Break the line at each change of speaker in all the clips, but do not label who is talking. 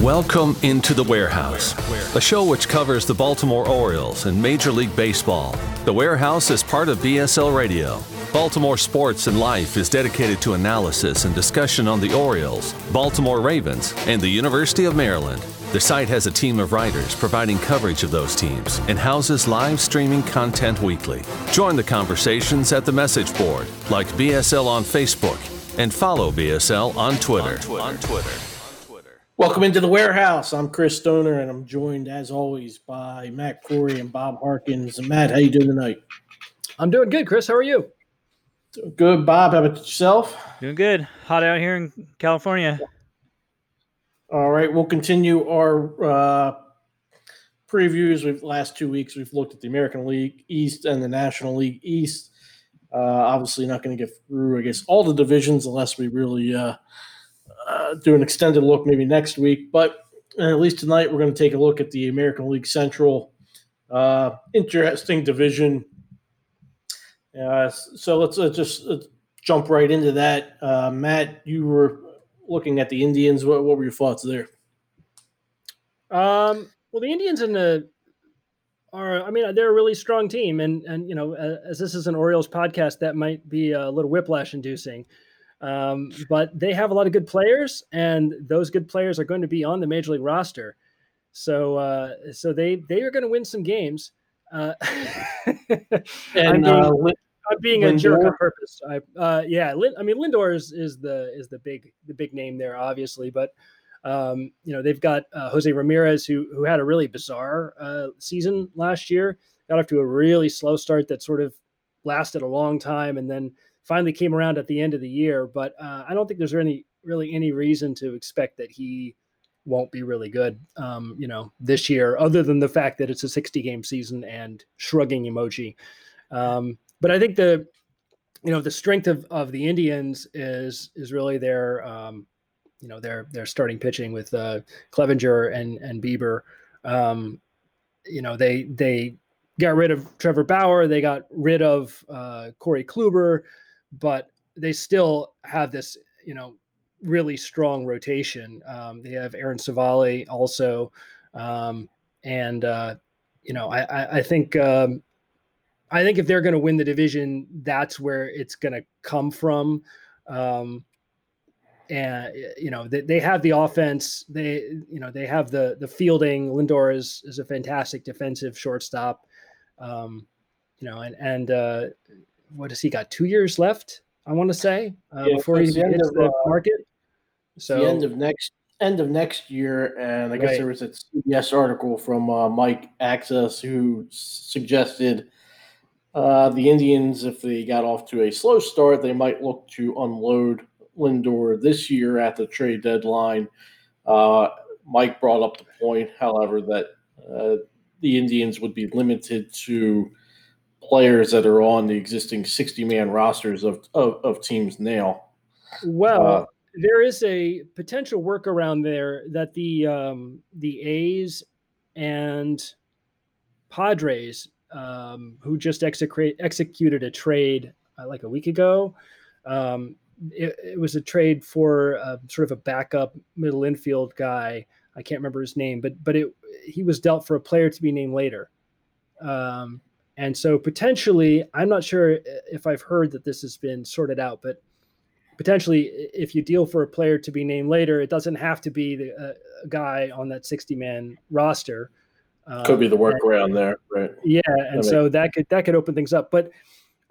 Welcome into the warehouse, a show which covers the Baltimore Orioles and Major League Baseball. The warehouse is part of BSL Radio. Baltimore Sports and Life is dedicated to analysis and discussion on the Orioles, Baltimore Ravens, and the University of Maryland. The site has a team of writers providing coverage of those teams and houses live streaming content weekly. Join the conversations at the message board, like BSL on Facebook, and follow BSL on Twitter. On Twitter.
Welcome into the warehouse. I'm Chris Stoner, and I'm joined, as always, by Matt Corey and Bob Harkins. Matt, how you doing tonight?
I'm doing good, Chris. How are you?
Good, Bob. How about yourself?
Doing good. Hot out here in California.
All right, we'll continue our uh, previews. We've last two weeks we've looked at the American League East and the National League East. Uh, obviously, not going to get through, I guess, all the divisions unless we really uh, uh, do an extended look maybe next week. But at least tonight, we're going to take a look at the American League Central. Uh, interesting division. Uh, so let's uh, just uh, jump right into that. Uh, Matt, you were looking at the Indians. What, what were your thoughts there?
Um, well, the Indians in the are, I mean, they're a really strong team, and and you know, as this is an Orioles podcast, that might be a little whiplash inducing. Um, but they have a lot of good players, and those good players are going to be on the major league roster. So, uh, so they they are going to win some games. Uh, and I'm being, uh, I'm being a jerk on purpose. I, uh, yeah, I mean Lindor is, is the is the big the big name there, obviously, but um, you know they've got uh, Jose Ramirez who who had a really bizarre uh, season last year. Got off to a really slow start that sort of lasted a long time, and then finally came around at the end of the year. But uh, I don't think there's any really any reason to expect that he won't be really good, um, you know, this year, other than the fact that it's a 60 game season and shrugging emoji. Um, but I think the, you know, the strength of, of the Indians is is really their, um, you know, they're they're starting pitching with uh, Clevinger and and Bieber. Um, you know, they they got rid of Trevor Bauer, they got rid of uh, Corey Kluber but they still have this, you know, really strong rotation. Um, they have Aaron Civale also, um, and uh, you know, I, I, I think um, I think if they're going to win the division, that's where it's going to come from. Um, and you know they, they have the offense. They you know they have the the fielding. Lindor is is a fantastic defensive shortstop. Um, you know, and and uh, what has he got? Two years left, I want to say, uh, yeah, before he hits the, the uh, market.
So the end of next end of next year, and I guess right. there was a CBS article from uh, Mike Axisa who suggested uh, the Indians, if they got off to a slow start, they might look to unload Lindor this year at the trade deadline. Uh, Mike brought up the point, however, that uh, the Indians would be limited to players that are on the existing 60 man rosters of, of, of, teams now.
Well, uh, there is a potential workaround there that the um, the A's and Padres, um, who just execute, executed a trade uh, like a week ago, um, it, it, was a trade for uh, sort of a backup middle infield guy. I can't remember his name, but but it he was dealt for a player to be named later. Um, and so potentially, I'm not sure if I've heard that this has been sorted out, but potentially, if you deal for a player to be named later, it doesn't have to be the, uh, a guy on that 60 man roster.
Could be the um, workaround there, right?
Yeah, and so that could that could open things up. But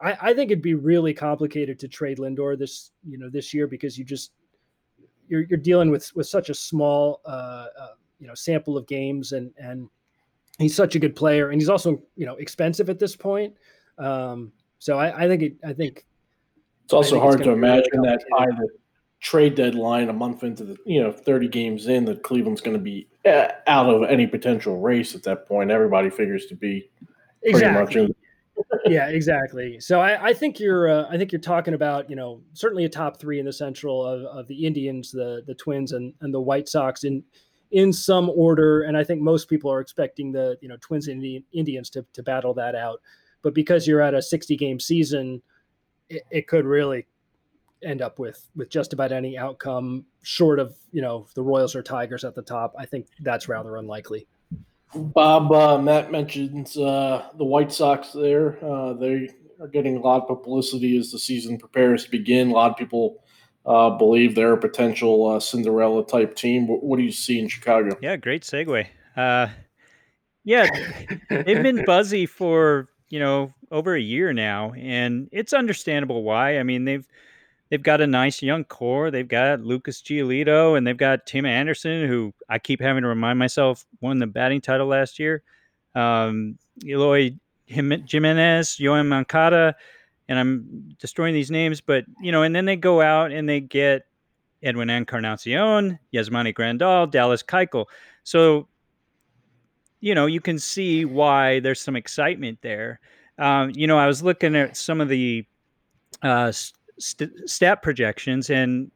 I, I think it'd be really complicated to trade Lindor this you know this year because you just you're you're dealing with with such a small uh, uh, you know sample of games and and he's such a good player, and he's also you know expensive at this point. Um, so I, I think it, I think
it's also hard to imagine that by the trade deadline, a month into the you know thirty games in, that Cleveland's going to be uh, out of any potential race at that point. Everybody figures to be pretty
exactly. Yeah, exactly. So I, I think you're uh, I think you're talking about you know certainly a top three in the Central of, of the Indians, the the Twins, and and the White Sox in in some order. And I think most people are expecting the you know Twins and Indians to to battle that out. But because you're at a 60 game season, it, it could really end up with with just about any outcome short of you know the Royals or Tigers at the top. I think that's rather unlikely.
Bob uh, Matt mentions uh, the White Sox. There, uh, they are getting a lot of publicity as the season prepares to begin. A lot of people uh, believe they're a potential uh, Cinderella type team. What, what, do you see in Chicago?
Yeah, great segue. Uh, yeah, they've been buzzy for you know over a year now, and it's understandable why. I mean, they've they've got a nice young core. They've got Lucas Giolito and they've got Tim Anderson, who I keep having to remind myself won the batting title last year. Um, Eloy Jimenez, Yoan Moncada, and I'm destroying these names, but you know, and then they go out and they get Edwin Encarnacion, Yasmani Grandal, Dallas Keuchel. So, you know, you can see why there's some excitement there. Um, you know, I was looking at some of the uh, st- stat projections and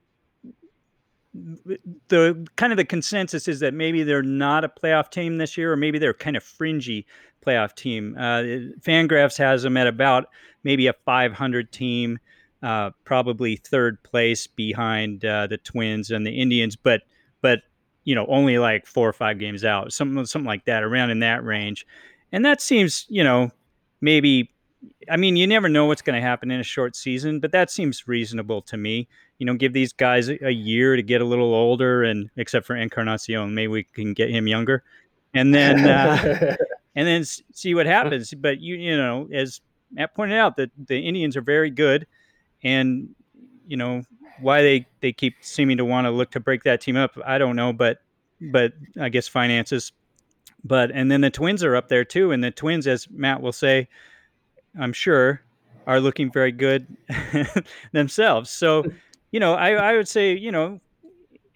the kind of the consensus is that maybe they're not a playoff team this year, or maybe they're kind of fringy playoff team. Uh, Fangraphs has them at about maybe a 500 team, uh, probably third place behind uh, the Twins and the Indians, but but you know only like four or five games out, something something like that, around in that range, and that seems you know maybe I mean, you never know what's going to happen in a short season, but that seems reasonable to me. You know, give these guys a, a year to get a little older, and except for Encarnacion, maybe we can get him younger, and then uh, and then see what happens. But you you know, as Matt pointed out, that the Indians are very good, and you know why they they keep seeming to want to look to break that team up. I don't know, but but I guess finances. But and then the Twins are up there too, and the Twins, as Matt will say I'm sure, are looking very good themselves. So, you know, I, I would say, you know,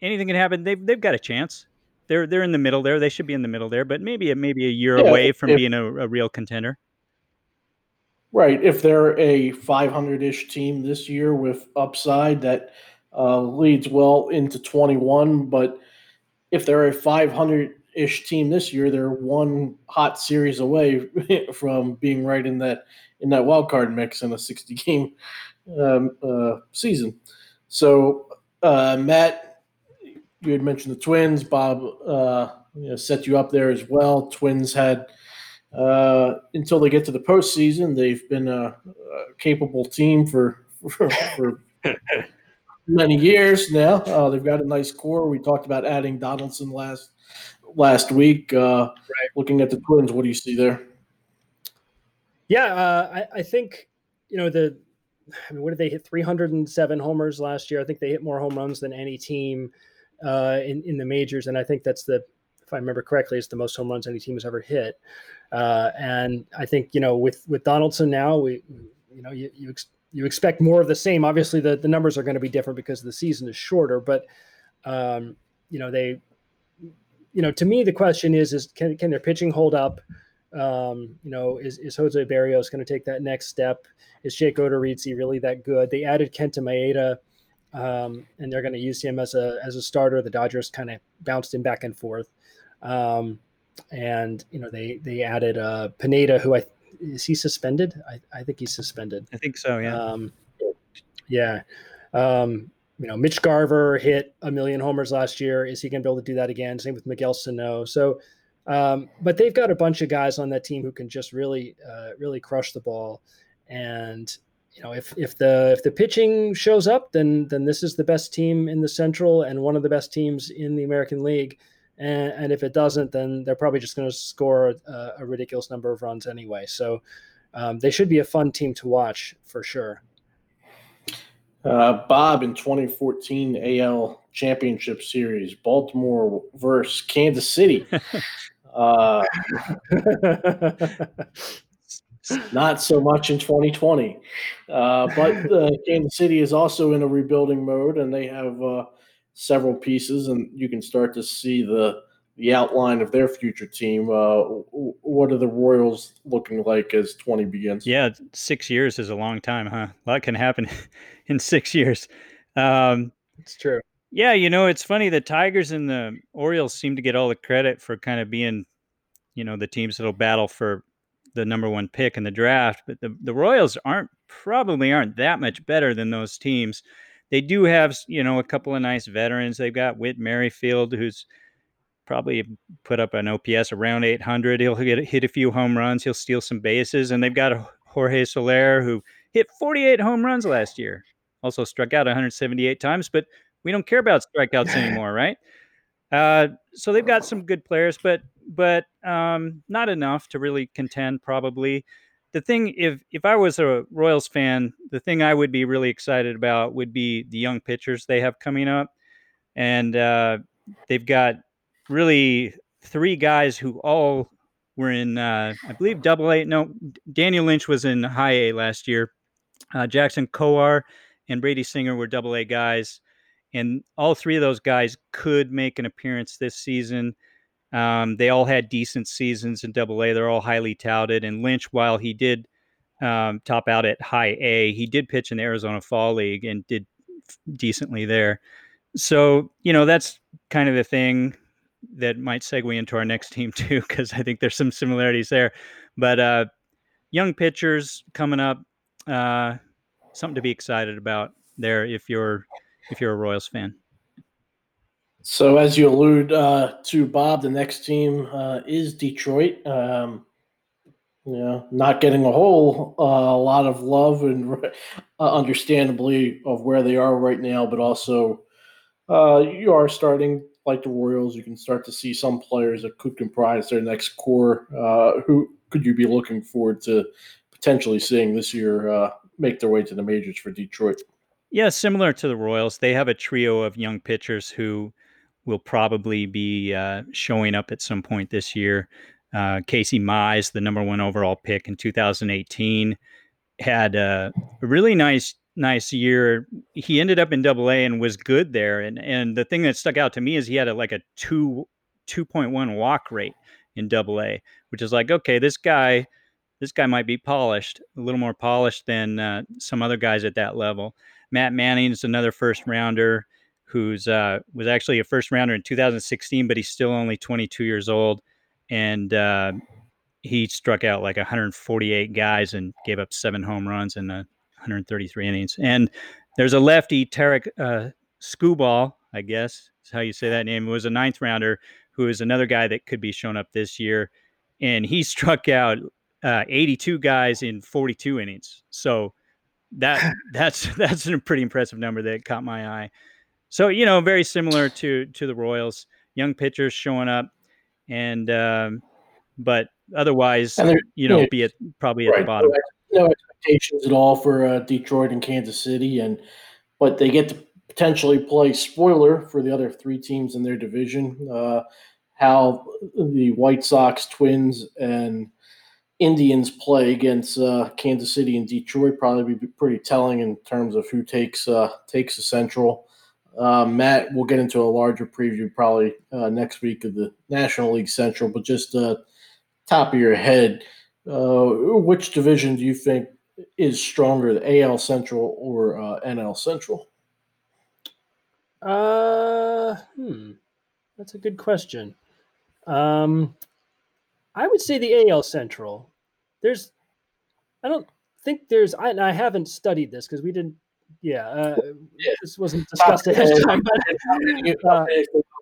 anything can happen. They've they've got a chance. They're they're in the middle there. They should be in the middle there, but maybe maybe a year yeah, away from if, being a, a, real contender.
Right. If they're a 500-ish team this year with upside that uh, leads well into 21, but if they're a 500 ish team this year. They're one hot series away from being right in that in that wild card mix in a 60 game um, uh, season. So, uh, Matt, you had mentioned the Twins. Bob uh, you know, set you up there as well. Twins had uh, until they get to the postseason, they've been a, a capable team for for, for many years now. Uh, they've got a nice core. We talked about adding Donaldson last last week. Uh, right. Looking at the Twins, what do you see there?
Yeah, uh, I, I, think you know the. I mean, what did they hit? 307 homers last year. I think they hit more home runs than any team uh, in in the majors, and I think that's the, if I remember correctly, it's the most home runs any team has ever hit. Uh, and I think you know with with Donaldson now, we you know you you, ex- you expect more of the same. Obviously, the the numbers are going to be different because the season is shorter, but um, you know they you know, to me, the question is, is can, can their pitching hold up? Um, you know, is, is Jose Berrios going to take that next step? Is Jake Odorizzi really that good? They added Kenta Maeda, um, and they're going to use him as a as a starter. The Dodgers kind of bounced him back and forth, um, and you know they they added uh, Pineda, who I is he suspended? I, I think he's suspended.
I think so. Yeah. Um,
yeah. Um, you know, Mitch Garver hit a million homers last year. Is he going to be able to do that again? Same with Miguel Sano. So, um, but they've got a bunch of guys on that team who can just really, uh, really crush the ball. And you know, if if the if the pitching shows up, then then this is the best team in the Central and one of the best teams in the American League. And, and if it doesn't, then they're probably just going to score a, a, ridiculous number of runs anyway. So um, they should be a fun team to watch for sure.
Uh, Bob in 2014 AL Championship Series, Baltimore versus Kansas City. uh, not so much in 2020, uh, but uh, Kansas City is also in a rebuilding mode, and they have uh, several pieces, and you can start to see the the outline of their future team. Uh, what are the Royals looking like as 20 begins?
Yeah, six years is a long time, huh? A lot can happen in six years. Um,
it's true.
Yeah, you know, it's funny. The Tigers and the Orioles seem to get all the credit for kind of being, you know, the teams that'll battle for the number one pick in the draft. But the, the Royals aren't probably aren't that much better than those teams. they do have you know a couple of nice veterans. They've got Whit Merrifield, who's probably put up an OPS around 800. He'll get, hit a few home runs. He'll steal some bases, and they've got Jorge Soler who hit 48 home runs last year. Also struck out 178 times, but we don't care about strikeouts anymore, right? Uh, so they've got some good players, but but um, not enough to really contend. Probably the thing, if if I was a Royals fan, the thing I would be really excited about would be the young pitchers they have coming up, and uh, they've got really three guys who all were in, uh, I believe, Double A. No, Daniel Lynch was in High A last year. Uh, Jackson Kowar and Brady Singer were Double A guys, and all three of those guys could make an appearance this season. Um, they all had decent seasons in Double A. They're all highly touted. And Lynch, while he did um, top out at High A, he did pitch in the Arizona Fall League and did decently there. So you know that's kind of the thing that might segue into our next team too, because I think there's some similarities there. But uh, young pitchers coming up, uh, something to be excited about there if you're if you're a Royals fan.
So as you allude uh, to, Bob, the next team uh, is Detroit. Um, know, not getting a whole uh, a lot of love and uh, understandably of where they are right now, but also uh, you are starting like the Royals. You can start to see some players that could comprise their next core. Uh, who could you be looking forward to potentially seeing this year make their way to the majors for Detroit?
Yeah, similar to the Royals, they have a trio of young pitchers who will probably be uh, showing up at some point this year. Uh, Casey Mize, the number one overall pick in 2018, had a really nice nice year. He ended up in Double A and was good there. And and the thing that stuck out to me is he had a, like a two two point one walk rate in Double A, which is like okay, this guy this guy might be polished, a little more polished than uh, some other guys at that level. Matt Manning is another first rounder who's uh, was actually a first rounder in 2016, but he's still only 22 years old, and uh, he struck out like 148 guys and gave up seven home runs in 133 innings. And there's a lefty, Tarik uh, Skubal, I guess is how you say that name. was a ninth rounder who is another guy that could be shown up this year, and he struck out uh, 82 guys in 42 innings. So that that's that's a pretty impressive number that caught my eye. So you know, very similar to to the Royals, young pitchers showing up, and um, but otherwise, you know, be at probably at right. the bottom.
No, expectations at all for uh, Detroit and Kansas City, and but they get to potentially play spoiler for the other three teams in their division. Uh, how the White Sox, Twins, and Indians play against uh, Kansas City and Detroit probably be pretty telling in terms of who takes uh, takes the Central. Uh, Matt, we'll get into a larger preview probably uh, next week of the National League Central, but just top of your head, uh, which division do you think is stronger, the AL Central or uh, NL Central?
Uh, hmm, that's a good question. Um, I would say the AL Central. There's, I don't think there's. I, I haven't studied this because we didn't yeah, uh, yeah, this wasn't discussed ahead of time. But,
uh,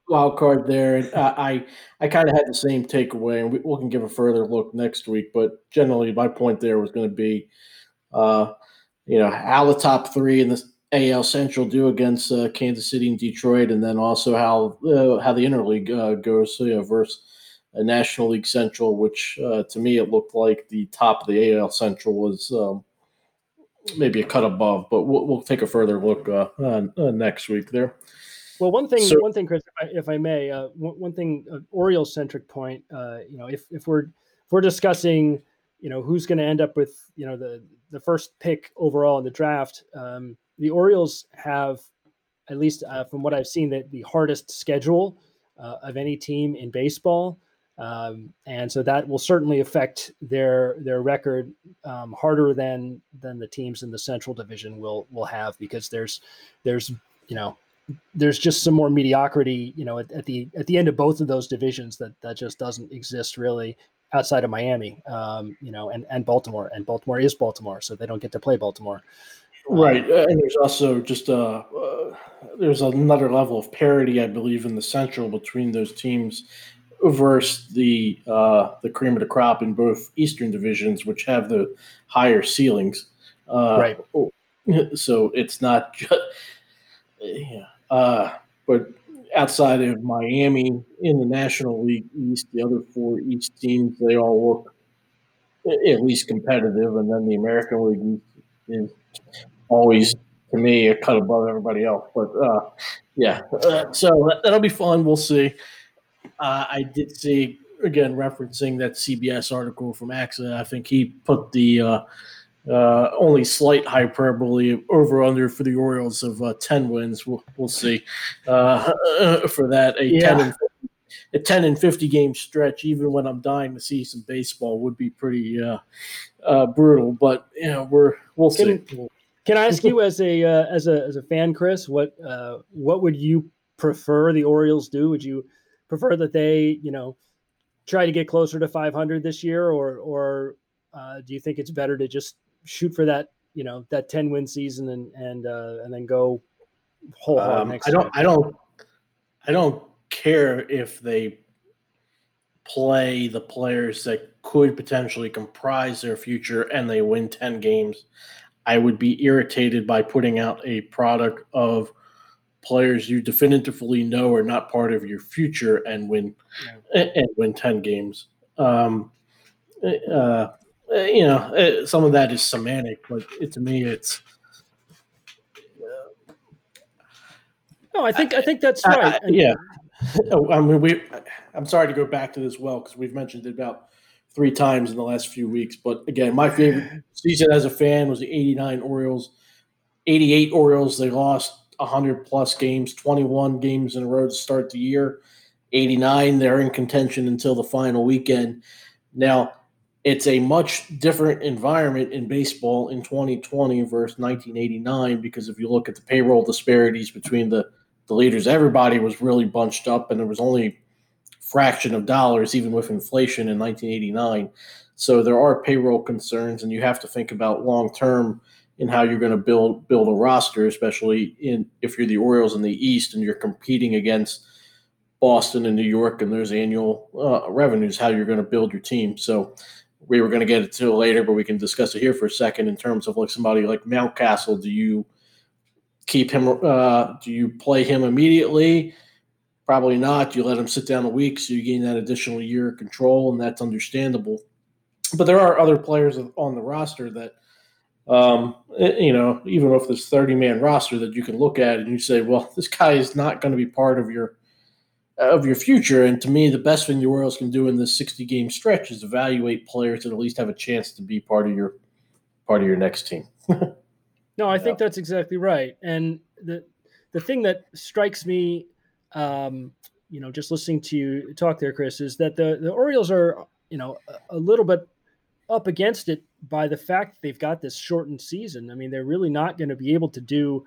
wild card there. Uh, I I kind of had the same takeaway, and we, we, can give a further look next week. But generally, my point there was going to be, uh, you know, how the top three in the AL Central do against uh, Kansas City and Detroit, and then also how uh, how the interleague uh, goes you know, versus a National League Central, which uh, to me it looked like the top of the AL Central was. Um, maybe a cut above, but we'll, we'll take a further look uh, uh, next week there.
Well, one thing, so, one thing, Chris, if I, if I may, uh, one, one, thing, Orioles centric point. Uh, you know, if if we're if we're discussing, you know, who's going to end up with, you know, the the first pick overall in the draft, um, the Orioles have, at least uh, from what I've seen, that the hardest schedule of any team in baseball. Um, and so that will certainly affect their their record um, harder than than the teams in the Central Division will will have because there's there's you know there's just some more mediocrity you know at, at the at the end of both of those divisions that that just doesn't exist really outside of Miami um, you know and and Baltimore and Baltimore is Baltimore so they don't get to play Baltimore
Right, uh, and there's also just a uh, uh, there's another level of parity, I believe, in the Central between those teams versus the uh, the cream of the crop in both Eastern divisions, which have the higher ceilings.
Uh, right.
So it's not just yeah. Uh, but outside of Miami in the National League East, the other four East teams they all look at least competitive, and then the American League East is always to me a cut above everybody else. But uh, yeah, uh, so that'll be fun. We'll see. Uh, I did see again referencing that CBS article from Axisa. I think he put the uh, only slight hyperbole over under for the Orioles of uh, ten wins. We'll we'll see uh, for that a yeah. ten and 50, a ten and fifty game stretch. Even when I'm dying to see some baseball, would be pretty uh, uh, brutal. But you know we're we'll see.
Can, can I ask you as a uh, as a as a fan, Chris, what what would you prefer the Orioles do? Would you prefer that they you know try to get closer to 500 this year, or or do you think it's better to just shoot for that you know that 10 win season and and uh, and then go whole um, next
I don't year. I don't I don't care if they play the players that could potentially comprise their future and they win 10 games. I would be irritated by putting out a product of players you definitively know are not part of your future and win yeah. and, and win 10 games. Um, uh, uh, you know, uh, some of that is semantic, but it, to me, it's.
No, I think I, I think that's I, right.
I, yeah, I mean, we. I'm sorry to go back to this well because we've mentioned it about three times in the last few weeks. But again, my favorite season as a fan was the '89 Orioles. '88 Orioles they lost 100 plus games, 21 games in a row to start the year. '89 they're in contention until the final weekend. Now it's a much different environment in baseball in 2020 versus 1989 because if you look at the payroll disparities between the, the leaders, everybody was really bunched up and there was only fraction of dollars even with inflation in 1989. So there are payroll concerns and you have to think about long term in how you're going to build build a roster, especially in if you're the Orioles in the East and you're competing against Boston and New York and there's annual uh, revenues, how you're going to build your team. So we were going to get it to later, but we can discuss it here for a second in terms of like somebody like Mountcastle. Do you keep him? Uh, do you play him immediately? Probably not. You let him sit down a week, so you gain that additional year of control, and that's understandable. But there are other players on the roster that, um, eh, you know, even if this thirty-man roster that you can look at and you say, well, this guy is not going to be part of your of your future. And to me, the best thing the Orioles can do in this 60 game stretch is evaluate players that at least have a chance to be part of your part of your next team.
no, I think that's exactly right. And the the thing that strikes me, um, you know, just listening to you talk there, Chris, is that the the Orioles are, you know, a, a little bit up against it by the fact they've got this shortened season. I mean, they're really not going to be able to do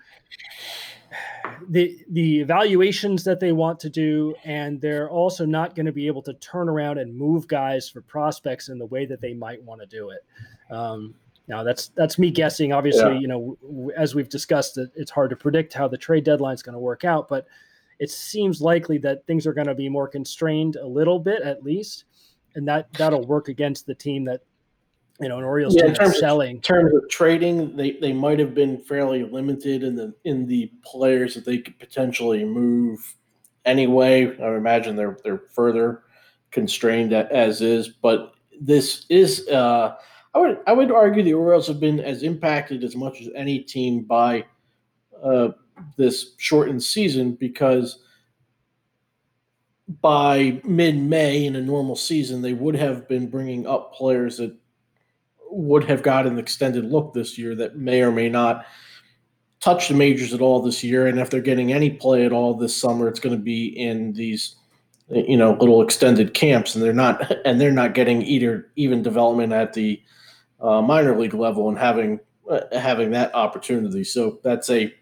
the the evaluations that they want to do, and they're also not going to be able to turn around and move guys for prospects in the way that they might want to do it. Um, now that's that's me guessing. Obviously, yeah. you know, as we've discussed, it, it's hard to predict how the trade deadline is going to work out, but it seems likely that things are going to be more constrained a little bit, at least, and that that'll work against the team that you know, an Orioles yeah, in terms selling.
Of, in terms of trading, they, they might have been fairly limited in the in the players that they could potentially move anyway. I imagine they're they're further constrained as is, but this is uh, I would I would argue the Orioles have been as impacted as much as any team by uh, this shortened season because by mid May in a normal season they would have been bringing up players that would have got an extended look this year that may or may not touch the majors at all this year. And if they're getting any play at all this summer, it's going to be in these, you know, little extended camps, and they're not and they're not getting either even development at the uh, minor league level and having uh, having that opportunity. So that's a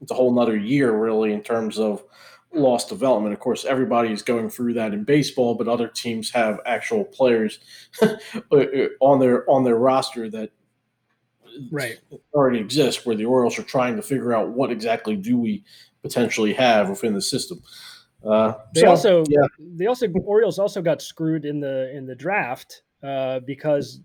it's a whole nother year really in terms of lost development. Of course, everybody is going through that in baseball, but other teams have actual players on their on their roster that
right
already exists, where the Orioles are trying to figure out what exactly do we potentially have within the system. Uh,
they so, also, yeah. they also Orioles also got screwed in the in the draft uh, because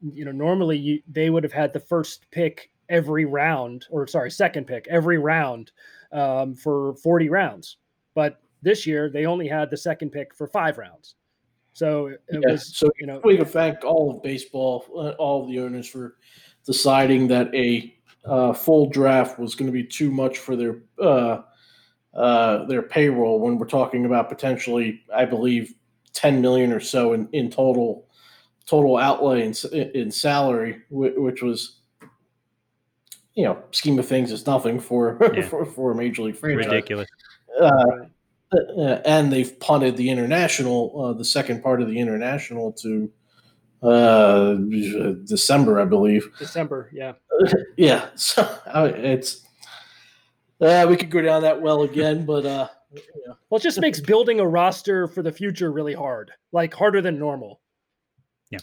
you know normally you, they would have had the first pick every round, or sorry, second pick every round um, for forty rounds, but this year they only had the second pick for five rounds. So it yeah. was,
so
you know,
we can thank all of baseball, uh, all of the owners for deciding that a uh, full draft was going to be too much for their uh, uh, their payroll. When we're talking about potentially, I believe, ten million or so in, in total total outlay in, in salary, which was you know scheme of things is nothing for yeah. for, for a major league franchise.
Ridiculous.
Uh, uh, and they've punted the international, uh, the second part of the international to uh, December, I believe.
December, yeah,
yeah. So it's uh, we could go down that well again, but uh,
yeah. well, it just makes building a roster for the future really hard, like harder than normal.
Yeah.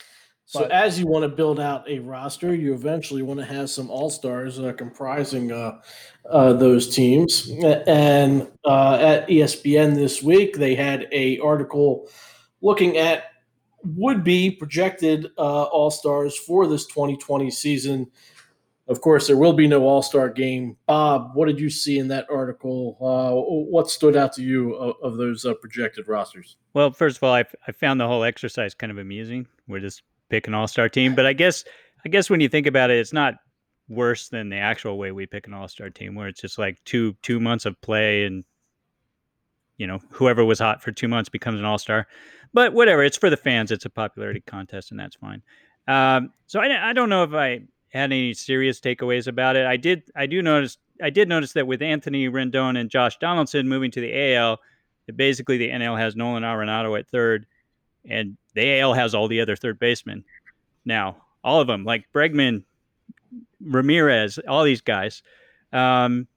So but, as you want to build out a roster, you eventually want to have some all stars uh, comprising uh, uh, those teams. And uh, at ESPN this week, they had a article looking at would be projected uh, all stars for this 2020 season. Of course, there will be no All Star game. Bob, what did you see in that article? Uh, what stood out to you of, of those projected rosters?
Well, first of all, I, I found the whole exercise kind of amusing. We're just pick an all-star team. But I guess I guess when you think about it, it's not worse than the actual way we pick an all-star team, where it's just like two two months of play and you know whoever was hot for two months becomes an all-star. But whatever, it's for the fans. It's a popularity contest, and that's fine. Um, so I, I don't know if I had any serious takeaways about it. I did I do notice I did notice that with Anthony Rendon and Josh Donaldson moving to the AL, basically the NL has Nolan Arenado at third, and the AL has all the other third basemen now, all of them, like Bregman, Ramirez, all these guys. Um,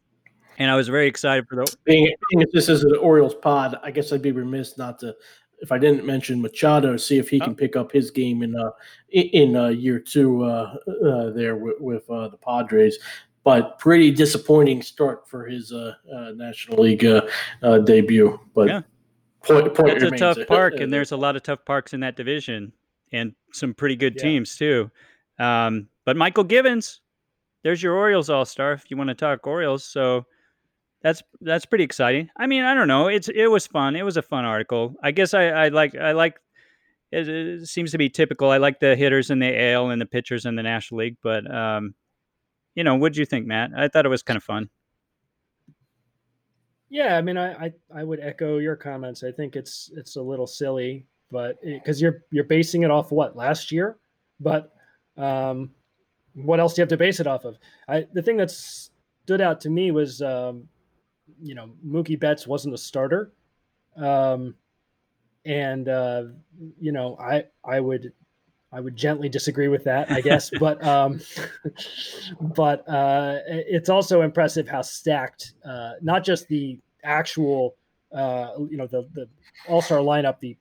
and I was very excited for the
being, being this is an Orioles pod. I guess I'd be remiss not to if I didn't mention Machado, see if he can oh. pick up his game in uh in uh, year two uh, uh there with, with uh, the Padres. But pretty disappointing start for his uh, uh National League uh, uh, debut. But yeah.
Point, point it's a tough park, and there's a lot of tough parks in that division, and some pretty good yeah. teams too. Um, but Mychal Givens, there's your Orioles All Star. If you want to talk Orioles, so that's that's pretty exciting. I mean, I don't know. It's it was fun. It was a fun article. I guess I, I like I like. It, it seems to be typical. I like the hitters in the AL and the pitchers in the National League, but um, you know, what do you think, Matt? I thought it was kind of fun.
Yeah, I mean, I, I, I would echo your comments. I think it's it's a little silly, but because you're you're basing it off what last year, but um, what else do you have to base it off of? I the thing that stood out to me was um, you know Mookie Betts wasn't a starter, um, and uh, you know I I would I would gently disagree with that, I guess. but um, but uh, it's also impressive how stacked uh, not just the actual uh, you know the the All Star lineup, the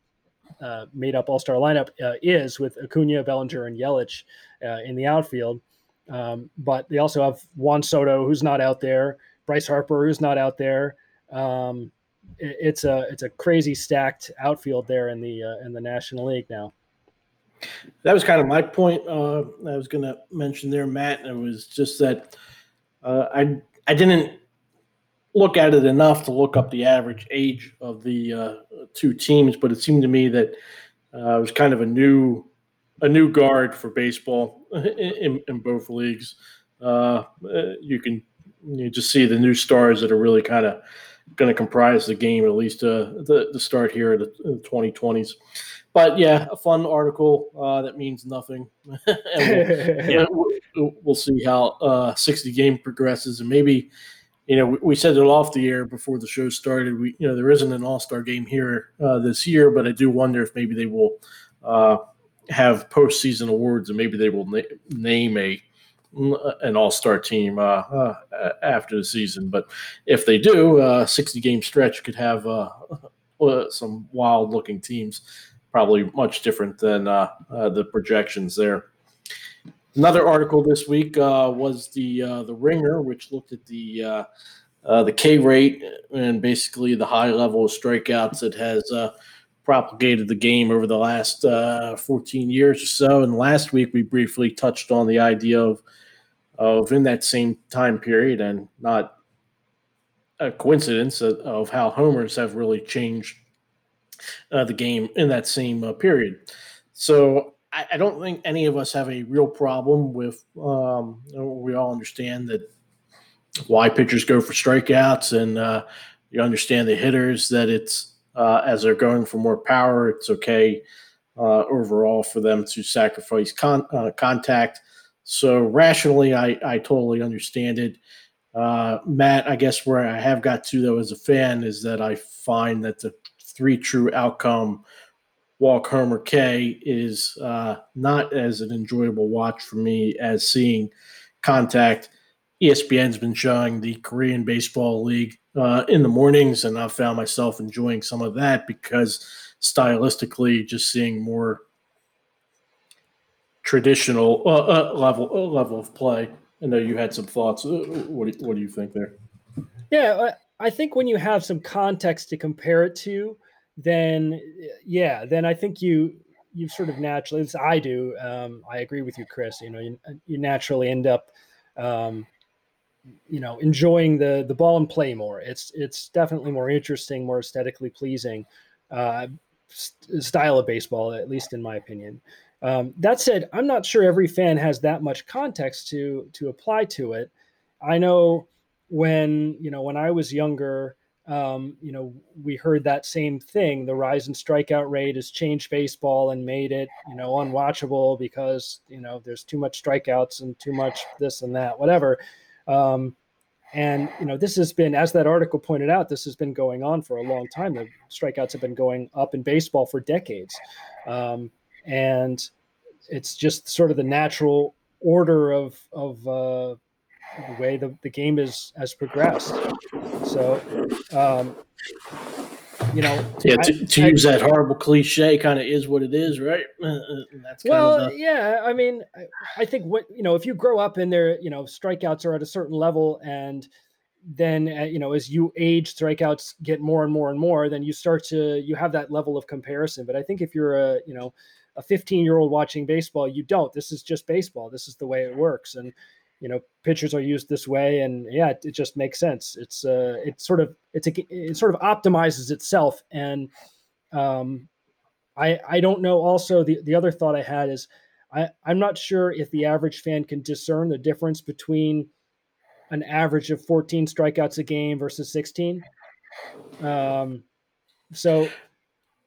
uh, made up All Star lineup uh, is with Acuna, Bellinger, and Yelich uh, in the outfield. Um, but they also have Juan Soto, who's not out there, Bryce Harper, who's not out there. Um, it, it's a it's a crazy stacked outfield there in the in the National League now.
That was kind of my point. Uh, I was going to mention there, Matt. It was just that uh, I I didn't look at it enough to look up the average age of the uh, two teams, but it seemed to me that uh, it was kind of a new a new guard for baseball in, in both leagues. Uh, you can you just see the new stars that are really kind of going to comprise the game at least uh, the the start here in the, in the 2020s but yeah, a fun article uh, that means nothing. we'll, we'll, we'll, see how uh, 60 game progresses, and maybe you know we, we, said it off the air before the show started. We you know there isn't an All Star game here uh, this year, but I do wonder if maybe they will uh, have postseason awards, and maybe they will na- name a an All Star team uh, uh, after the season. But if they do, 60 game stretch could have some wild looking teams probably much different than uh, uh, the projections there. Another article this week uh, was the uh, the Ringer, which looked at the uh, uh the K rate and basically the high level of strikeouts that has propagated the game over the last uh, 14 years or so. And last week we briefly touched on the idea of of in that same time period, and not a coincidence of, of how homers have really changed the game in that same period. So I, I, don't think any of us have a real problem with. Um, we all understand that why pitchers go for strikeouts, and uh, you understand the hitters that it's uh, as they're going for more power, it's okay uh, overall for them to sacrifice con- uh, contact. So rationally, I, I totally understand it. Uh, Matt, I guess where I have got to though as a fan is that I find that the three true outcome walk Homer K is uh, not as an enjoyable watch for me as seeing contact. ESPN's been showing the Korean Baseball League uh, in the mornings, and I've found myself enjoying some of that because stylistically, just seeing more traditional uh, uh level uh, level of play. I know you had some thoughts. Uh, what do, what do you think there?
Yeah, I think when you have some context to compare it to, then yeah, then I think you you sort of naturally, as I do, um, I agree with you, Chris. You know, you, you naturally end up, um, you know, enjoying the the ball and play more. It's it's definitely more interesting, more aesthetically pleasing uh, st- style of baseball, at least in my opinion. Um, that said, I'm not sure every fan has that much context to to apply to it. I know when you know when I was younger um, you know, we heard that same thing. The rise in strikeout rate has changed baseball and made it, you know, unwatchable because, you know, there's too much strikeouts and too much this and that, whatever. Um, and, you know, this has been, as that article pointed out, this has been going on for a long time. The strikeouts have been going up in baseball for decades. Um, and it's just sort of the natural order of, of, uh, the way the, the game is has progressed. So, um, you know,
yeah, to, to I, use I, that horrible cliche, kind of is what it is, right? Uh,
that's well, the... yeah. I mean, I, I think what you know, if you grow up in there, you know, strikeouts are at a certain level, and then uh, you know, as you age, strikeouts get more and more and more. Then you start to you have that level of comparison. But I think if you're a you know a 15 year old watching baseball, you don't. This is just baseball. This is the way it works, and you know pitchers are used this way and yeah it, it just makes sense it's uh it sort of it's a, it sort of optimizes itself and um i i don't know also the the other thought i had is i i'm not sure if the average fan can discern the difference between an average of 14 strikeouts a game versus 16 um so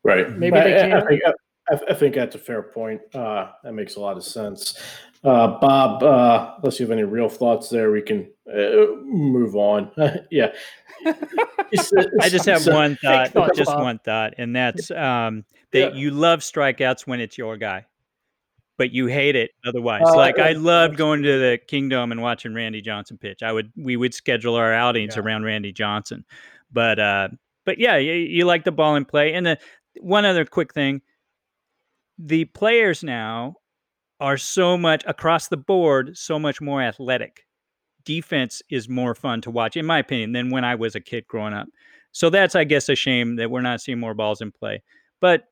right maybe they can I, I, I think that's a fair point. Uh, that makes a lot of sense. Uh, Bob, uh, unless you have any real thoughts there, we can uh, move on. yeah.
It's, it's, I just have one thought, just Bob. one thought, and that's um, that yeah. you love strikeouts when it's your guy, but you hate it otherwise. Uh, like I love going to the Kingdome and watching Randy Johnson pitch. I would, we would schedule our outings yeah. around Randy Johnson, but uh, but yeah, you, you like the ball and play. And the one other quick thing, the players now are so much across the board, so much more athletic. Defense is more fun to watch, in my opinion, than when I was a kid growing up. So that's, I guess, a shame that we're not seeing more balls in play. But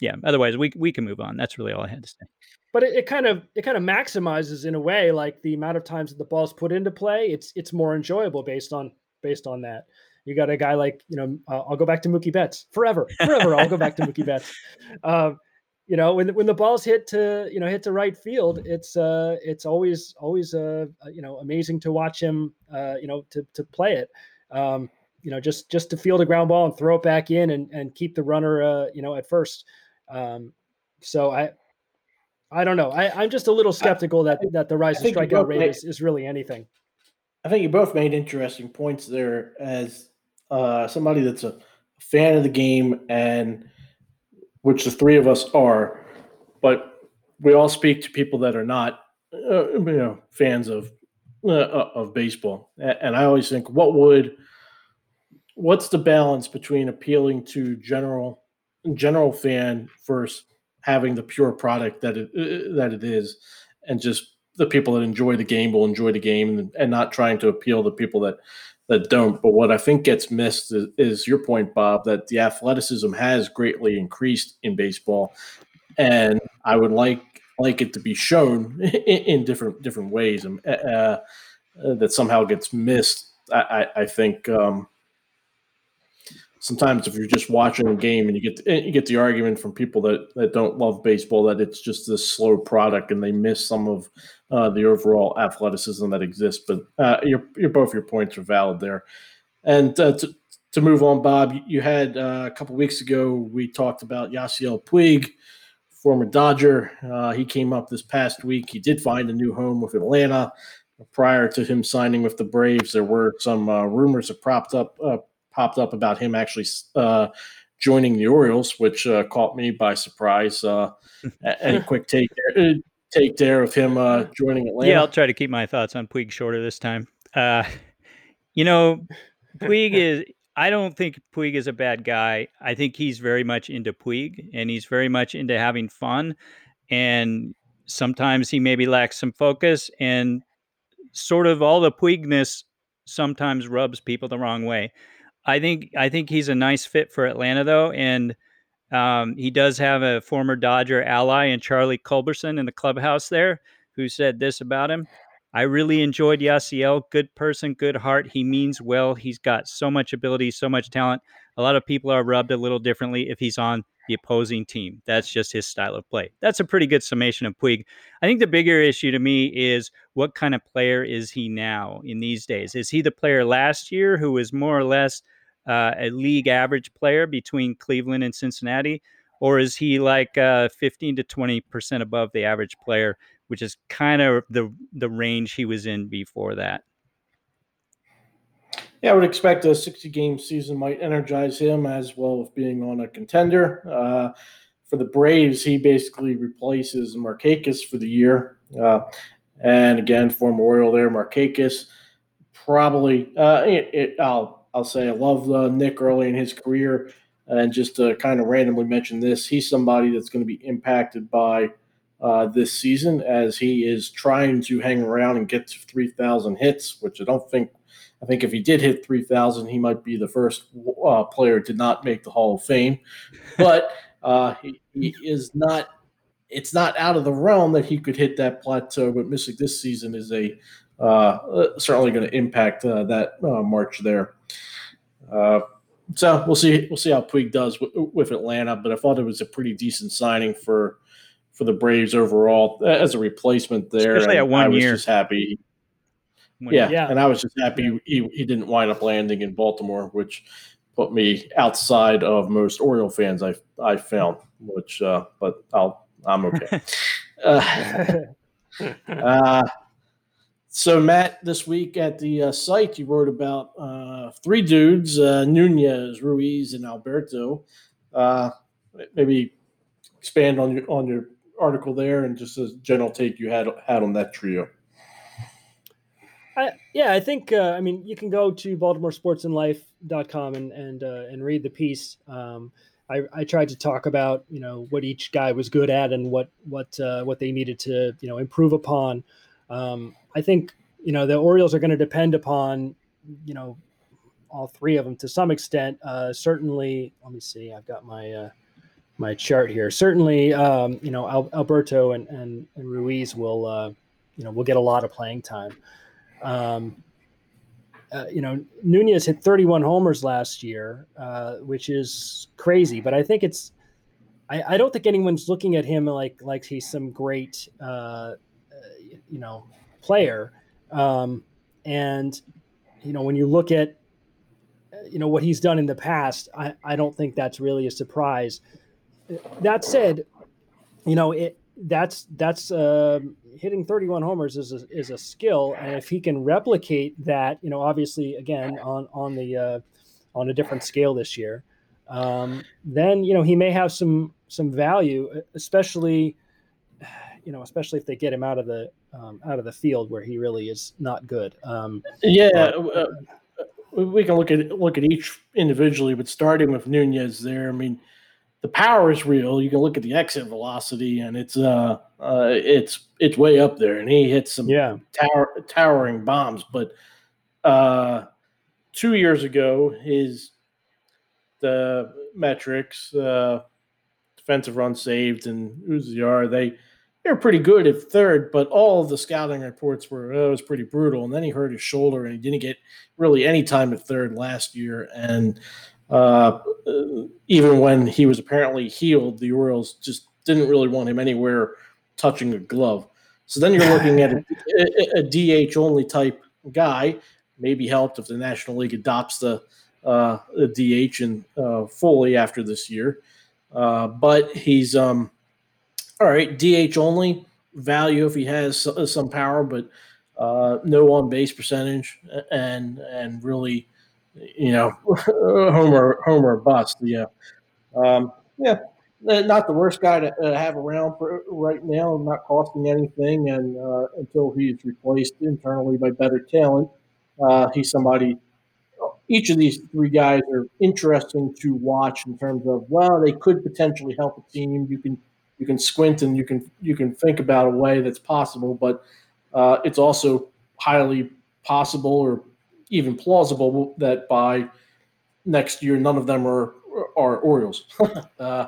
yeah, otherwise we we can move on. That's really all I had to say.
But it, it kind of it kind of maximizes in a way, like the amount of times that the ball's put into play. It's it's more enjoyable based on based on that. You got a guy like you know uh, I'll go back to Mookie Betts forever, forever. I'll go back to Mookie Betts. Um, you know when when the balls hit to you know hit to right field it's uh it's always always uh, uh you know amazing to watch him uh you know to to play it um you know just just to field a ground ball and throw it back in and and keep the runner uh you know at first um so i I don't know. I, I'm just a little skeptical that that the rise of strikeout rate made, is, is really anything.
I think you both made interesting points there as uh, somebody that's a fan of the game and which the three of us are, but we all speak to people that are not, uh, you know, fans of uh, uh, of baseball. And I always think, what would, what's the balance between appealing to general general fan versus having the pure product that it uh, that it is, and just the people that enjoy the game will enjoy the game and, and not trying to appeal to people that that don't. But what I think gets missed is, is, your point, Bob, that the athleticism has greatly increased in baseball, and I would like like it to be shown in, in different different ways, and uh, uh, that somehow gets missed. I, I, I think um, sometimes if you're just watching a game and you get the, you get the argument from people that, that don't love baseball that it's just this slow product and they miss some of uh, the overall athleticism that exists. But uh, your, your both your points are valid there. And uh, to, to move on, Bob, you had uh, a couple weeks ago we talked about Yasiel Puig, former Dodger. Uh, he came up this past week. He did find a new home with Atlanta. Prior to him signing with the Braves, there were some uh, rumors that propped up popped up about him actually uh, joining the Orioles, which uh, caught me by surprise. Uh, any quick take there, uh, take there of him uh, joining Atlanta?
Yeah, I'll try to keep my thoughts on Puig shorter this time. Uh, you know, Puig is. I don't think Puig is a bad guy. I think he's very much into Puig, and he's very much into having fun. And sometimes he maybe lacks some focus, and sort of all the Puigness sometimes rubs people the wrong way. I think I think he's a nice fit for Atlanta though, and um, he does have a former Dodger ally in Charlie Culberson in the clubhouse there, who said this about him. I really enjoyed Yasiel. Good person, good heart. He means well. He's got so much ability, so much talent. A lot of people are rubbed a little differently if he's on the opposing team. That's just his style of play. That's a pretty good summation of Puig. I think the bigger issue to me is what kind of player is he now in these days? Is he the player last year who was more or less uh, a league average player between Cleveland and Cincinnati, or is he like uh, 15 to 20 percent above the average player, which is kind of the the range he was in before that?
Yeah, I would expect a 60 game season might energize him as well as being on a contender. Uh, for the Braves, he basically replaces Markakis for the year. Uh, and again, former Oriole there, Markakis probably, uh, it, it, I'll I'll say I love uh, Nick early in his career. And just to kind of randomly mention this, he's somebody that's going to be impacted by uh, this season as he is trying to hang around and get to 3,000 hits, which I don't think. I think if he did hit 3,000, he might be the first uh, player to not make the Hall of Fame. But uh, he, he is not it's not out of the realm that he could hit that plateau, but missing this season is a uh, uh certainly going to impact uh, that uh, march there. Uh, so we'll see. We'll see how Puig does w- with Atlanta. But I thought it was a pretty decent signing for for the Braves overall as a replacement there.
Especially at one
I was
year.
just happy. Yeah, yeah, and I was just happy he, he didn't wind up landing in Baltimore, which put me outside of most Oriole fans I I found. Which, uh, but I'll I'm okay. uh, uh, so, Matt, this week at the uh, site, you wrote about uh, three dudes uh, Nunez, Ruiz, and Alberto. Uh, maybe expand on your on your article there and just a general take you had had on that trio.
I, yeah, I think uh, I mean you can go to BaltimoreSportsAndLife.com and and uh, and read the piece. Um, I, I tried to talk about you know what each guy was good at and what what what they needed to you know improve upon. Um, I think you know the Orioles are going to depend upon you know all three of them to some extent. Uh, certainly, let me see. I've got my uh, my chart here. Certainly, um, you know Al- Alberto and, and, and Ruiz will uh, you know will get a lot of playing time. Um, uh, you know, Nunez hit 31 homers last year, uh, which is crazy. But I think it's, I, I, don't think anyone's looking at him like like he's some great, uh, you know, player. Um, and you know, when you look at you know what he's done in the past, I, I don't think that's really a surprise. That said, you know it that's that's uh, hitting 31 homers is a, is a skill, and if he can replicate that, you know, obviously again on on the uh, on a different scale this year, um, then you know he may have some some value, especially you know, especially if they get him out of the um, out of the field where he really is not good. Um,
yeah, uh, we can look at look at each individually, but starting with Nunez there, I mean, the power is real. You can look at the exit velocity, and it's uh, uh it's it's way up there, and he hits some
yeah
tower, towering bombs. But uh, two years ago, his the metrics, uh, defensive run saved, and UZR, they they were pretty good at third, but all of the scouting reports were oh, it was pretty brutal. And then he hurt his shoulder, and he didn't get really any time at third last year. And uh, even when he was apparently healed, the Orioles just didn't really want him anywhere touching a glove. So then you're looking at a, a, a DH only type guy. Maybe helped if the National League adopts the, uh, the DH and uh, fully after this year. Uh, but he's um, all right. DH only value if he has some power, but uh, no on base percentage and and really you know, Homer Homer bust. Yeah, um, yeah, not the worst guy to uh, have around right now. Not costing anything, and uh, until he's replaced internally by better talent, uh, he's somebody. Each of these three guys are interesting to watch in terms of well, they could potentially help a team. You can you can squint and you can you can think about a way that's possible, but uh, it's also highly possible or even plausible that by next year none of them are are Orioles. uh,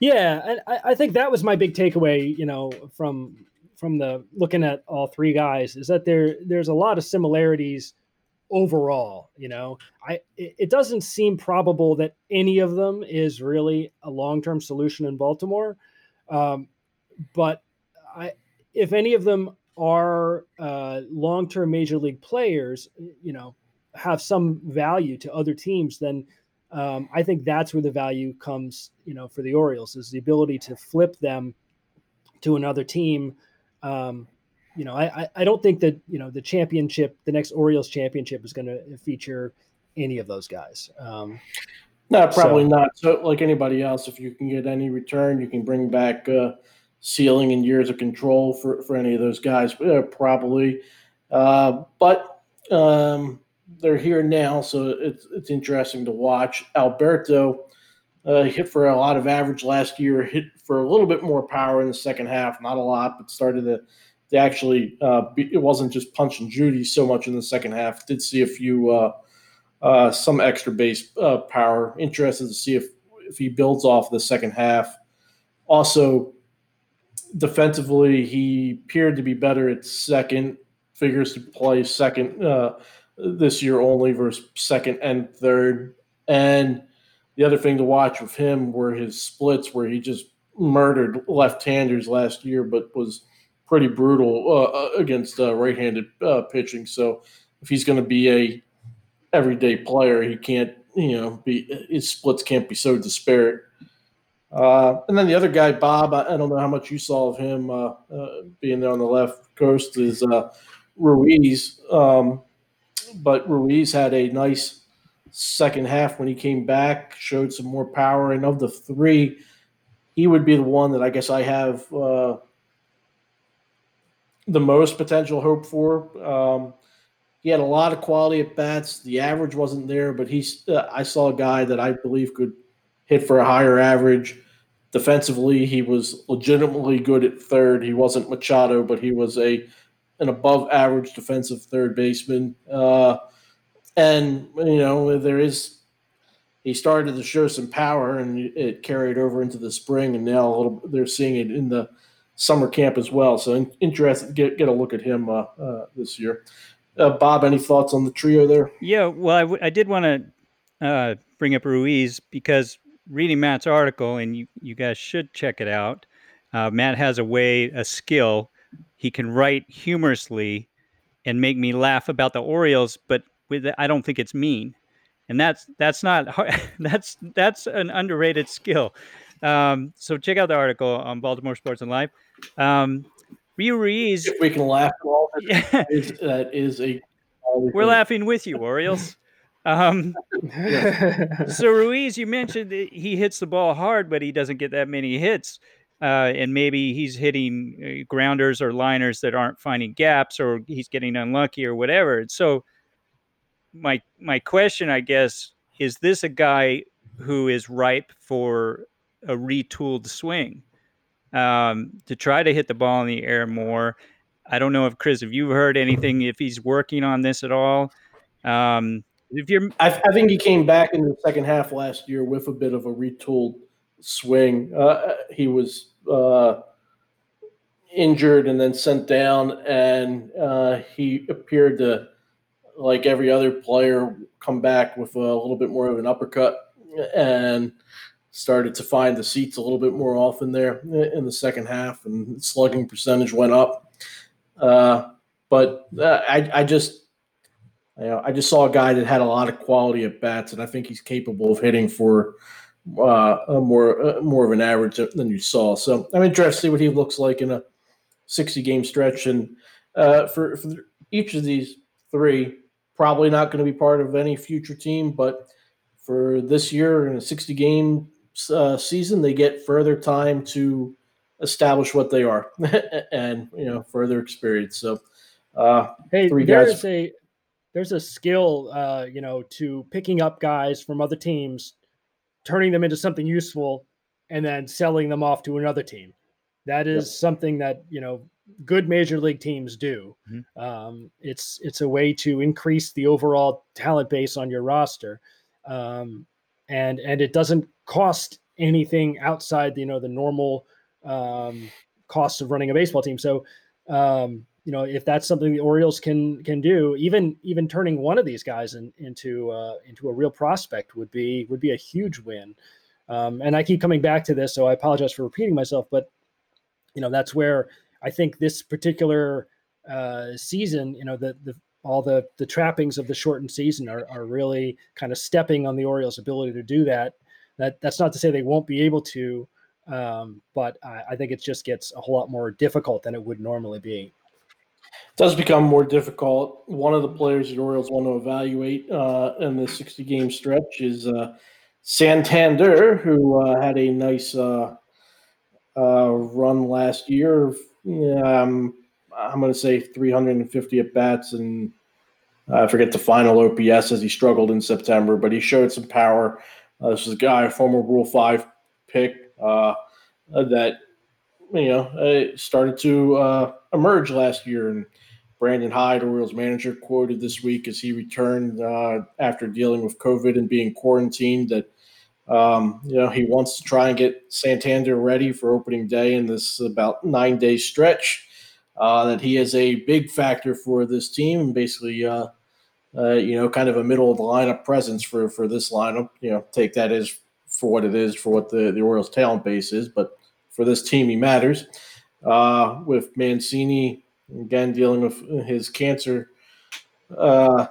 yeah, and I, I, think that was my big takeaway. You know, from from the looking at all three guys is that there there's a lot of similarities overall. You know, I it, doesn't seem probable that any of them is really a long term solution in Baltimore, um, but I if any of them are uh, long term major league players, you know, have some value to other teams, then um, I think that's where the value comes, you know, for the Orioles is the ability to flip them to another team. Um, you know, I, I don't think that, you know, the championship, the next Orioles championship is going to feature any of those guys. Um,
no, probably so, not. So, like anybody else, if you can get any return, you can bring back uh, ceiling and years of control for, for any of those guys, uh, probably. Uh, but um, they're here now, so it's it's interesting to watch. Alberto uh, hit for a lot of average last year, hit for a little bit more power in the second half, not a lot, but started to, to actually uh, be, it wasn't just punch and Judy so much in the second half. Did see a few uh, uh some extra base uh, power. Interested to see if if he builds off the second half. Also, defensively, he appeared to be better at second. Figures to play second uh, this year only versus second and third. And the other thing to watch with him were his splits, where he just murdered left-handers last year, but was pretty brutal uh, uh against uh, right-handed uh, pitching. So if he's going to be a everyday player, he can't, you know, be his splits can't be so disparate. Uh, and then the other guy, Bob, I, I, don't know how much you saw of him uh, uh, being there on the left coast, is Ruiz. Um, but Ruiz had a nice second half when he came back, showed some more power. And of the three, he would be the one that I guess I have uh, the most potential hope for. Um, he had a lot of quality at bats. The average wasn't there, but he's. Uh, I saw a guy that I believe could hit for a higher average. Defensively, he was legitimately good at third. He wasn't Machado, but he was a an above average defensive third baseman. Uh, and, you know, there is, he started to show some power and it carried over into the spring. And now a little, they're seeing it in the summer camp as well. So in, interested get, get a look at him uh, uh, this year. Uh, Bob, any thoughts on the trio there?
Yeah, well, I, w- I did want to uh, bring up Ruiz because reading Matt's article, and you, you guys should check it out. Uh, Matt has a way, a skill he can write humorously and make me laugh about the Orioles, but with I don't think it's mean, and that's that's not hard. that's that's an underrated skill. Um, so check out the article on Baltimore Sports and Life. Um, Rio Ruiz,
if we can laugh at all that, is, that is a.
We're laughing with you, Orioles. Um, so Ruiz, you mentioned he hits the ball hard, but he doesn't get that many hits uh, and maybe he's hitting uh, grounders or liners that aren't finding gaps, or he's getting unlucky, or whatever. So, my my question, I guess, is this a guy who is ripe for a retooled swing um, to try to hit the ball in the air more. I don't know if Chris, if you've heard anything, if he's working on this at all. Um, if you're,
I, I, think he came back in the second half last year with a bit of a retooled swing. Uh, he was uh, injured and then sent down, and uh, he appeared to, like every other player, come back with a little bit more of an uppercut and started to find the seats a little bit more often there in the second half, and slugging percentage went up. Uh, but uh, I, I just, you know, I just saw a guy that had a lot of quality at bats, and I think he's capable of hitting for uh, a more uh, more of an average than you saw. So I'm interested to see what he looks like in a 60 game stretch, and uh, for, for each of these three, probably not going to be part of any future team, but for this year in a 60 game uh, season, they get further time to establish what they are and you know further experience. So, uh,
hey, there's guys. a there's a skill, uh, you know, to picking up guys from other teams, turning them into something useful, and then selling them off to another team. That is yep. something that you know good major league teams do. Mm-hmm. Um, it's it's a way to increase the overall talent base on your roster, um, and and it doesn't cost anything outside the, you know the normal um, costs of running a baseball team. So, um, you know, if that's something the Orioles can can do, even even turning one of these guys in, into uh, into a real prospect would be would be a huge win. Um, and I keep coming back to this, so I apologize for repeating myself, but you know that's where I think this particular uh, season, you know, the the all the the trappings of the shortened season are, are really kind of stepping on the Orioles' ability to do that. That that's not to say they won't be able to, um, but I, I, think it just gets a whole lot more difficult than it would normally be.
It does become more difficult. One of the players the Orioles want to evaluate uh, in the 60 game stretch is uh, Santander, who uh, had a nice uh, uh, run last year. Um, I'm going to say 350 at bats and I forget the final OPS as he struggled in September, but he showed some power. Uh, this is a guy, former Rule Five pick, uh, that you know uh, started to uh, emerge last year. And Brandon Hyde, Orioles manager, quoted this week as he returned uh, after dealing with COVID and being quarantined that um, you know he wants to try and get Santander ready for opening day in this about nine day stretch. Uh, that he is a big factor for this team and basically uh, you know, kind of a middle of the lineup presence for for this lineup. You know, take that as for what it is, for what the the Orioles' talent base is, but for this team, he matters. Uh, with Mancini again dealing with his cancer, uh,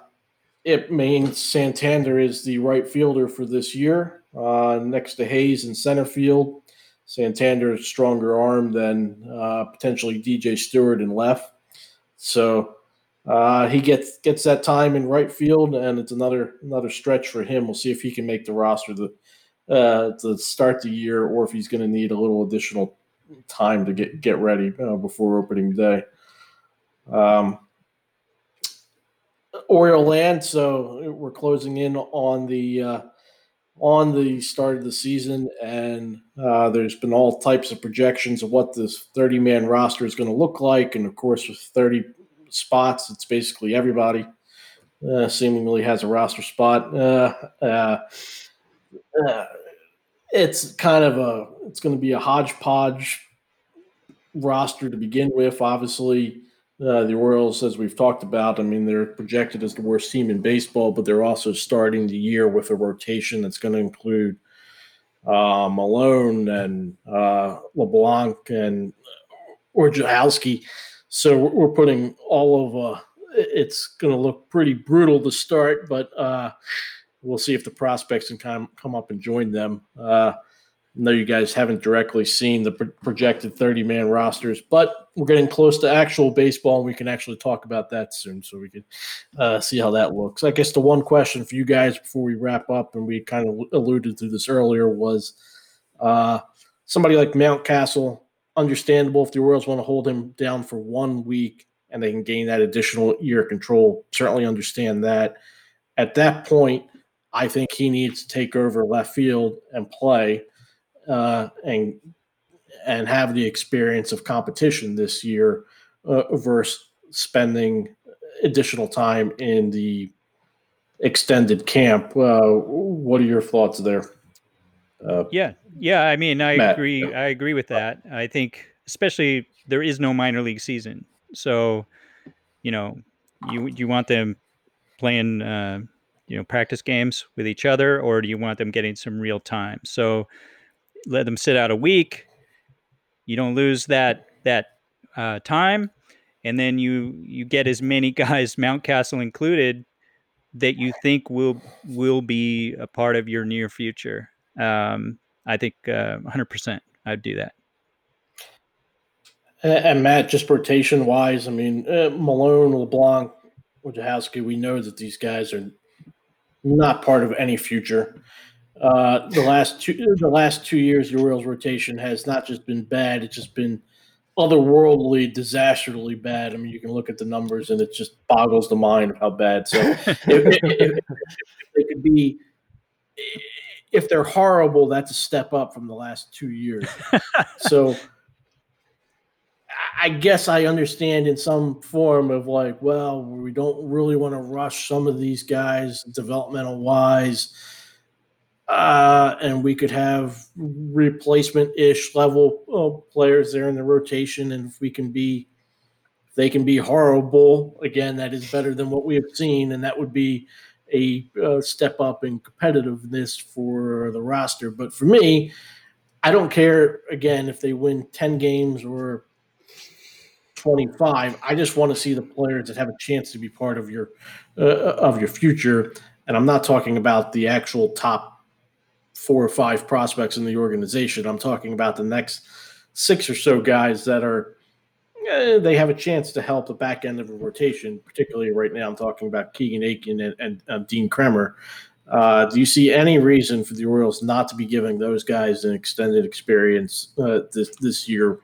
it means Santander is the right fielder for this year, uh, next to Hays in center field. Santander's stronger arm than uh, potentially DJ Stewart in left. So uh, he gets gets that time in right field, and it's another another stretch for him. We'll see if he can make the roster the uh, to start the year, or if he's going to need a little additional time to get get ready before opening day. Um, Oriole land, so we're closing in on the uh, on the start of the season, and uh, there's been all types of projections of what this 30 man roster is going to look like, and of course, with 30 spots. It's basically everybody uh, seemingly has a roster spot. Uh, uh, uh it's kind of a it's going to be a hodgepodge roster to begin with. Obviously, uh, the Orioles, as we've talked about, I mean they're projected as the worst team in baseball, but they're also starting the year with a rotation that's going to include uh, Milone and LeBlanc and Wojciechowski. So we're putting all of uh, it's going to look pretty brutal to start, but uh, we'll see if the prospects can come come up and join them. Uh, I know you guys haven't directly seen the pro- projected 30 man rosters, but we're getting close to actual baseball, and we can actually talk about that soon, so we can uh, see how that looks. I guess the one question for you guys before we wrap up, and we kind of alluded to this earlier, was uh, somebody like Mountcastle understandable if the Orioles want to hold him down for one week and they can gain that additional year control. Certainly understand that. At that point, I think he needs to take over left field and play. uh, and and have the experience of competition this year uh, versus spending additional time in the extended camp. Uh, what are your thoughts there?
Uh, yeah, yeah. I mean, I Matt, agree. Yeah. I agree with that. I think, especially, there is no minor league season, so you know, you you want them playing, uh, you know, practice games with each other, or do you want them getting some real time? So let them sit out a week. You don't lose that that uh, time, and then you you get as many guys, Mountcastle included, that you think will will be a part of your near future. Um, I think uh, 100% I'd do that.
And, Matt, just rotation wise, I mean, uh, Milone, LeBlanc, Wojciechowski, we know that these guys are not part of any future. Uh, the last two the last two years, the Orioles rotation has not just been bad; it's just been otherworldly, disastrously bad. I mean, you can look at the numbers, and it just boggles the mind of how bad. So, if, if, if, if they could be if they're horrible, that's a step up from the last two years. so I guess I understand in some form of like, well, we don't really want to rush some of these guys developmental wise. Uh, and we could have replacement ish level uh, players there in the rotation. And if we can be, if they can be horrible, again, that is better than what we have seen. And that would be a uh, step up in competitiveness for the roster. But for me, I don't care again if they win 10 games or 25. I just want to see the players that have a chance to be part of your uh, of your future. And I'm not talking about the actual top four or five prospects in the organization. I'm talking about the next six or so guys that are eh, they have a chance to help the back end of a rotation, particularly right now. I'm talking about Keegan Akin and, and um, Dean Kremer. Uh, do you see any reason for the Orioles not to be giving those guys an extended experience uh, this this year,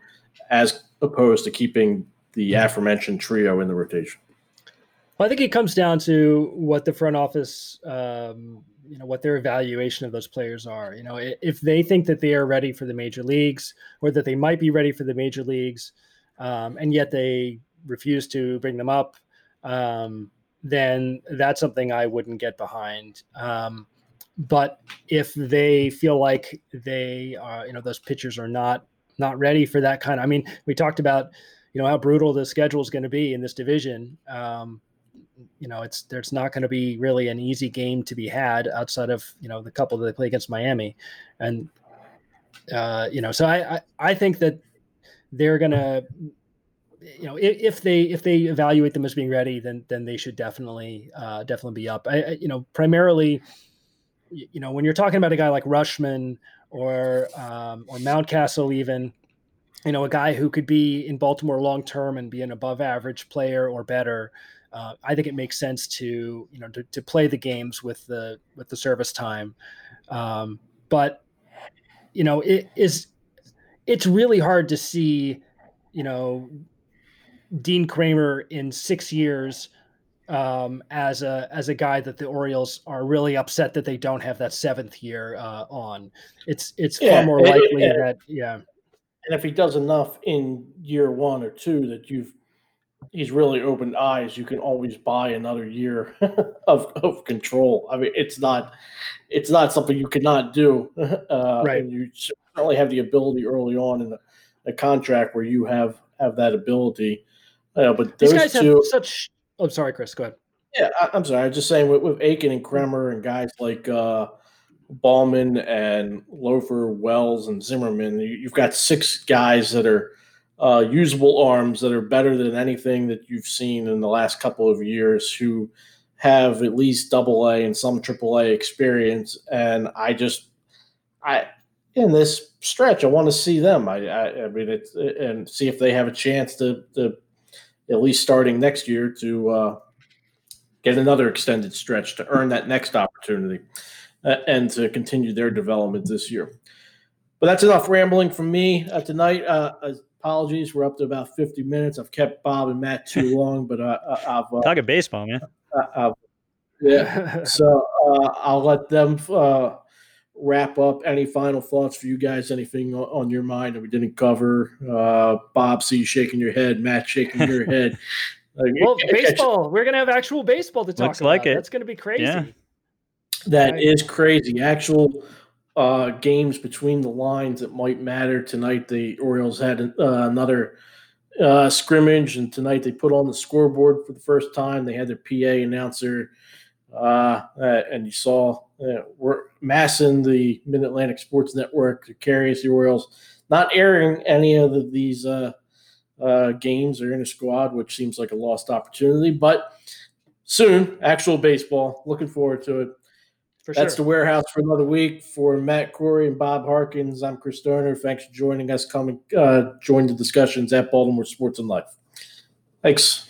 as opposed to keeping the aforementioned trio in the rotation?
Well, I think it comes down to what the front office, um, you know, what their evaluation of those players are. You know, if they think that they are ready for the major leagues, or that they might be ready for the major leagues, um, and yet they refuse to bring them up, um, then that's something I wouldn't get behind. Um, but if they feel like they are, you know, those pitchers are not not ready for that kind of. I mean, we talked about, you know, how brutal the schedule is going to be in this division. Um, you know, it's there's not going to be really an easy game to be had outside of you know the couple that they play against Miami, and uh, you know, so I, I I think that they're gonna you know if, if, they if they evaluate them as being ready then then they should definitely uh, definitely be up. I, I, you know primarily you know when you're talking about a guy like Rutschman or um, or Mountcastle even you know a guy who could be in Baltimore long term and be an above average player or better uh, I think it makes sense to you know to, to play the games with the with the service time. Um, but you know it is it's really hard to see, you know, Dean Kremer in six years um, as a as a guy that the Orioles are really upset that they don't have that seventh year uh, on. It's it's yeah, far more likely that yeah.
And if he does enough in year one or two that you've he's really opened eyes, you can always buy another year of, of control. I mean, it's not it's not something you cannot do. Uh, right. And you certainly have the ability early on in the, the contract where you have have that ability. Uh, but these guys two,
have such. I'm oh, sorry, Chris. Go ahead.
Yeah, I, am sorry. I'm just saying with, with Akin and Kremer and guys like uh, Baumann and Lowther, Wells, and Zimmerman, you, you've got six guys that are uh, usable arms that are better than anything that you've seen in the last couple of years who have at least double A and some triple A experience. And I just, I, in this stretch, I want to see them. I, I, I mean, it's, and see if they have a chance to, to at least starting next year to uh, get another extended stretch to earn that next opportunity uh, and to continue their development this year. But that's enough rambling from me uh, tonight. Uh, apologies, we're up to about 50 minutes. I've kept Bob and Matt too long, but uh, I've
uh, talking baseball, man.
yeah, so uh, I'll let them wrap up, any final thoughts for you guys? Anything on your mind that we didn't cover? Uh, Bob, see you shaking your head. Matt shaking your head.
well, baseball. We're gonna have actual baseball to talk
Looks
about.
like it.
That's gonna be crazy.
Yeah.
That
Right.
is crazy. Actual uh, games between the lines that might matter tonight. The Orioles had uh, another uh, scrimmage, and tonight they put on the scoreboard for the first time. They had their PA announcer, uh, and you saw uh, we're massing the Mid Atlantic Sports Network to carry the Orioles, not airing any of the, these uh, games or in a squad, which seems like a lost opportunity, but. Soon, actual baseball. Looking forward to it.
For
That's
sure.
the warehouse for another week. For Matt Corey and Bob Harkins, I'm Chris Turner. Thanks for joining us. Coming, uh, join the discussions at Baltimore Sports and Life. Thanks.